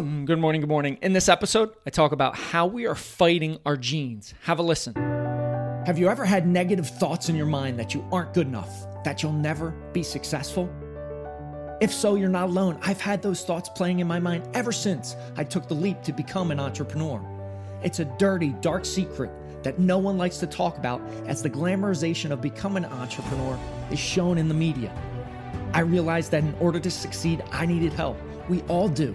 Boom! Good morning, good morning. In this episode, I talk about how we are fighting our genes. Have a listen. Have you ever had negative thoughts in your mind that you aren't good enough, that you'll never be successful? If so, you're not alone. I've had those thoughts playing in my mind ever since I took the leap to become an entrepreneur. It's a dirty, dark secret that no one likes to talk about as the glamorization of becoming an entrepreneur is shown in the media. I realized that in order to succeed, I needed help. We all do.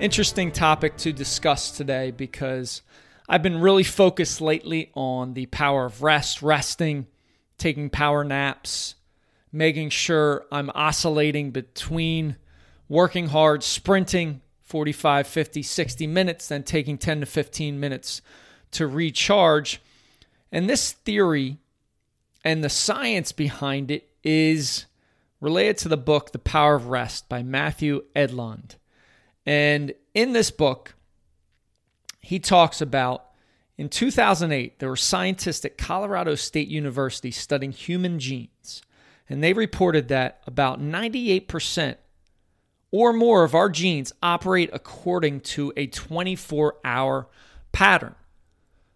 Interesting topic to discuss today because I've been really focused lately on the power of rest, resting, taking power naps, making sure I'm oscillating between working hard, sprinting 45, 50, 60 minutes, then taking 10 to 15 minutes to recharge. And this theory and the science behind it is related to the book The Power of Rest by Matthew Edlund. And in this book, he talks about in 2008, there were scientists at Colorado State University studying human genes, and they reported that about 98% or more of our genes operate according to a 24 hour pattern.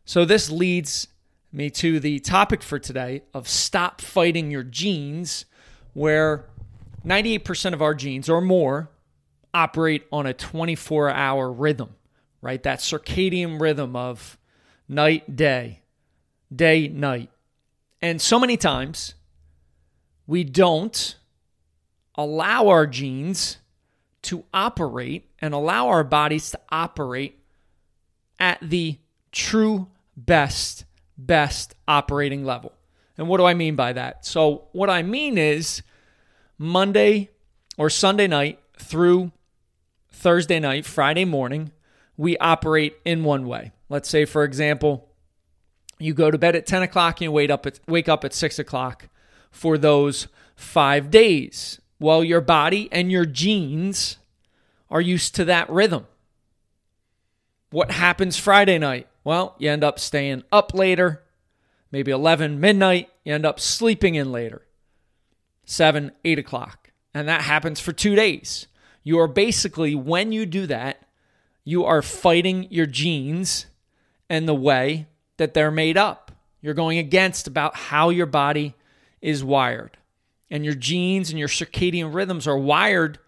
So, this leads me to the topic for today of stop fighting your genes, where 98% of our genes or more operate on a 24 hour rhythm, right? That circadian rhythm of night, day, day, night. And so many times we don't allow our genes to operate and allow our bodies to operate at the true best, best operating level. And what do I mean by that? So, what I mean is Monday or Sunday night through Thursday night, Friday morning, we operate in one way. Let's say, for example, you go to bed at 10 o'clock and you wake up at, wake up at 6 o'clock for those five days. Well, your body and your genes are used to that rhythm. What happens Friday night? Well, you end up staying up later, maybe 11 midnight. You end up sleeping in later, 7, 8 o'clock. And that happens for two days. You are basically, when you do that, you are fighting your genes and the way that they're made up. You're going against about how your body is wired and your genes and your circadian rhythms are wired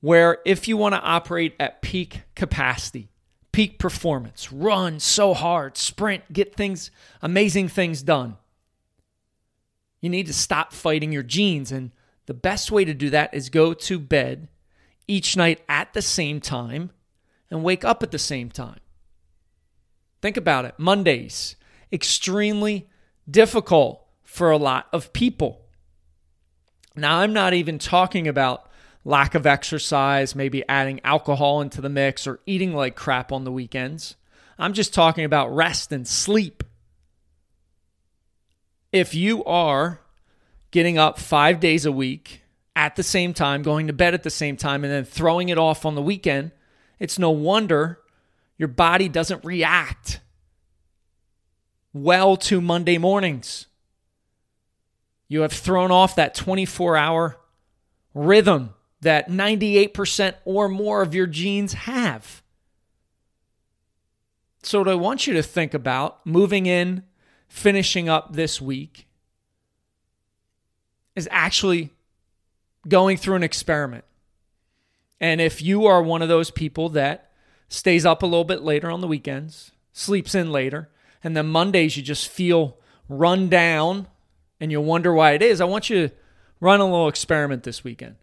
where if you want to operate at peak capacity, peak performance, run so hard, sprint, get things, amazing things done, you need to stop fighting your genes. And the best way to do that is go to bed each night at the same time and wake up at the same time. Think about it. Mondays, extremely difficult for a lot of people. Now, I'm not even talking about lack of exercise, maybe adding alcohol into the mix, or eating like crap on the weekends. I'm just talking about rest and sleep. If you are getting up five days a week at the same time, going to bed at the same time, and then throwing it off on the weekend, it's no wonder your body doesn't react well to Monday mornings. You have thrown off that 24 hour rhythm that 98% or more of your genes have. So, what I want you to think about moving in, finishing up this week, is actually going through an experiment. And if you are one of those people that stays up a little bit later on the weekends, sleeps in later, and then Mondays you just feel run down and you wonder why it is, I want you to run a little experiment this weekend.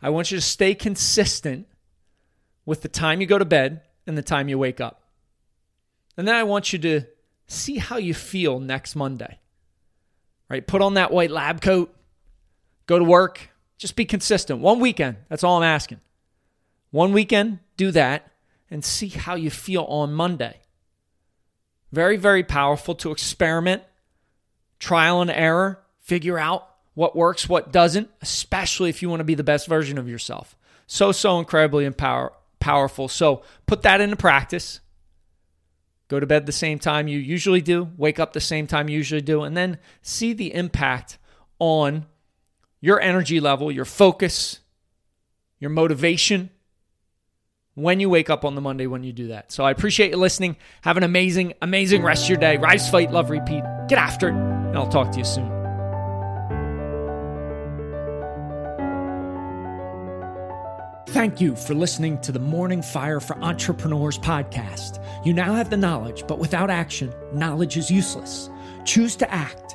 I want you to stay consistent with the time you go to bed and the time you wake up. And then I want you to see how you feel next Monday. Right? Put on that white lab coat, go to work, just be consistent. One weekend, that's all I'm asking. One weekend, do that, and see how you feel on Monday. Very, very powerful to experiment, trial and error, figure out what works, what doesn't, especially if you want to be the best version of yourself. So, so incredibly empower, powerful. So, put that into practice. Go to bed the same time you usually do, wake up the same time you usually do, and then see the impact on your energy level, your focus, your motivation when you wake up on the Monday when you do that. So I appreciate you listening. Have an amazing, amazing rest of your day. Rise, fight, love, repeat. Get after it, and I'll talk to you soon. Thank you for listening to the Morning Fire for Entrepreneurs podcast. You now have the knowledge, but without action, knowledge is useless. Choose to act,